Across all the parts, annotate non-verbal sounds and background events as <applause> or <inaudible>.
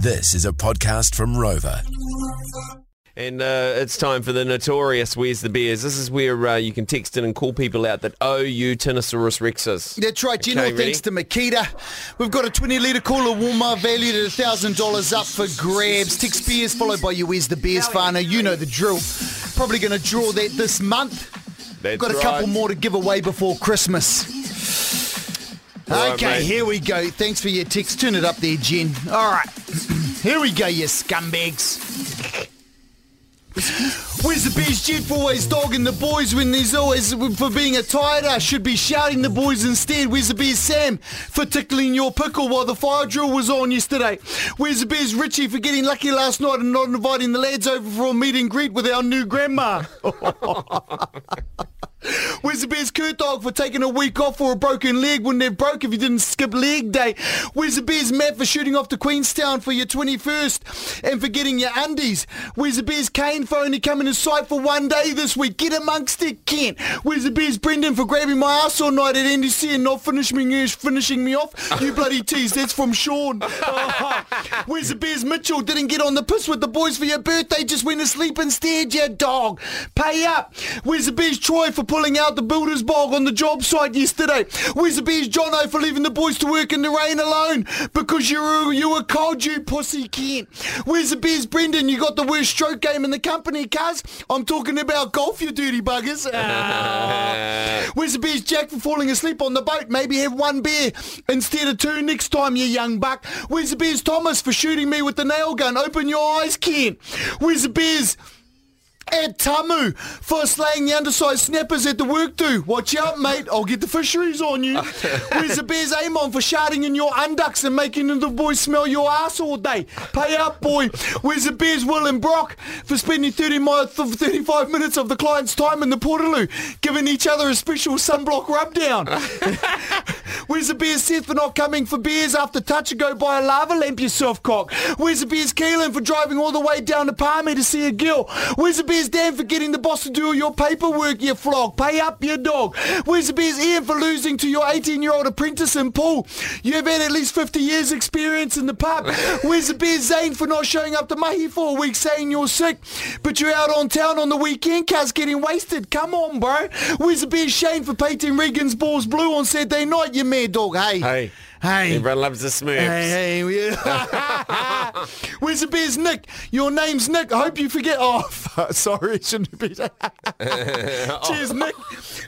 This is a podcast from Rova. And uh, it's time for the notorious Where's the Beers. This is where uh, you can text in and call people out that owe you Tyrannosaurus rexes. That's right, General. Okay, ready? thanks to Makita. We've got a 20 litre cooler Walmart valued at $1,000 up for grabs. Text beers followed by your Where's the Beers whānau. You know the drill. Probably going to draw that this month. That's Got a right. couple more to give away before Christmas. All okay, here we go. Thanks for your text. Turn it up there, Jen. All right. <clears throat> here we go, you scumbags. Where's the best jet for always dogging the boys when there's always for being a ass? Should be shouting the boys instead. Where's the bears Sam for tickling your pickle while the fire drill was on yesterday? Where's the bears Richie for getting lucky last night and not inviting the lads over for a meet and greet with our new grandma? <laughs> Where's the Bears for taking a week off for a broken leg? Wouldn't have broke if you didn't skip leg day. Where's the Bears Matt for shooting off to Queenstown for your 21st and for getting your undies? Where's the Bears Kane for only coming to sight for one day this week? Get amongst it, Kent. Where's the Bears Brendan for grabbing my ass all night at NDC and not finishing me, finishing me off? You bloody tease, that's from Sean. Where's the Bears Mitchell? Didn't get on the piss with the boys for your birthday, just went to sleep instead, you dog. Pay up. Where's the Bears Troy for pulling out the builder's bog on the job site yesterday? Where's the Bears Jono for leaving the boys to work in the rain alone? Because you were, you were cold, you pussy Kent. Where's the Bears Brendan? You got the worst stroke game in the company, cuz. I'm talking about golf, you dirty buggers. Ah. Where's the Bears Jack for falling asleep on the boat? Maybe have one beer instead of two next time, you young buck. Where's the Bears Thomas for shooting me with the nail gun? Open your eyes, Kent. Where's the Bears? Ed Tamu for slaying the undersized snappers at the work do. Watch out, mate. I'll get the fisheries on you. <laughs> Where's the Bears Amon for sharding in your unducks and making the boys smell your ass all day? Pay up, boy. Where's the Bears Will and Brock for spending 30 mi- 35 minutes of the client's time in the Portaloo, giving each other a special sunblock rub down? <laughs> Where's the Bears Seth for not coming for beers after touch and go buy a lava lamp, you soft cock? Where's the Bears Keelan for driving all the way down to Palmy to see a gill? Where's the Bears Dan for getting the boss to do all your paperwork, you flog? Pay up, your dog. Where's the Bears Ian for losing to your 18-year-old apprentice in pool? You have had at least 50 years experience in the pub. Where's the Bears Zane for not showing up to Mahi for a week saying you're sick, but you're out on town on the weekend, cuz getting wasted? Come on, bro. Where's the Bears Shane for painting Regan's balls blue on Saturday night, you mad dog? Hey. Hey. Hey. Everyone loves the Smurfs. Hey, hey. <laughs> Where's the bears, Nick? Your name's Nick. I hope you forget. Oh, <laughs> fuck, sorry, it shouldn't be. <laughs> Cheers, Nick.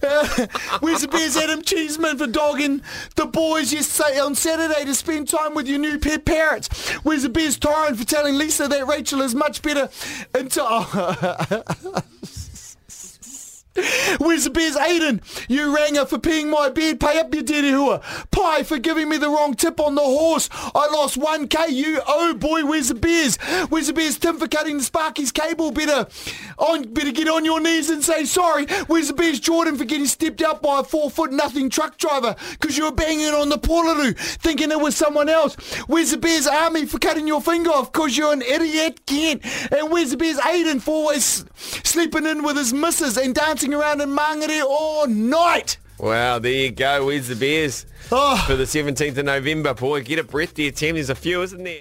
Uh, where's the bears, Adam Cheeseman, for dogging the boys yesterday on Saturday to spend time with your new pet parrots? Where's the bears, Torrent, for telling Lisa that Rachel is much better into. Oh. Where's the beers, Aiden? You rang her for peeing my bed. Pay up your dirty hooer. Pie for giving me the wrong tip on the horse. I lost 1k. You oh boy, where's the beers? Where's the beers, Tim for cutting the Sparky's cable? Better on better get on your knees and say sorry. Where's the beers, Jordan for getting stepped out by a four foot nothing truck driver because you were banging on the Portaloo thinking it was someone else? Where's the beers, Army for cutting your finger off because you're an idiot, Kent? And where's the beers, Aiden for always sleeping in with his missus and dancing around in Mangere all night? Wow, there you go. Where's the beers Oh. For the 17th of November, boy. Get a breath there, Tim. There's a few, isn't there?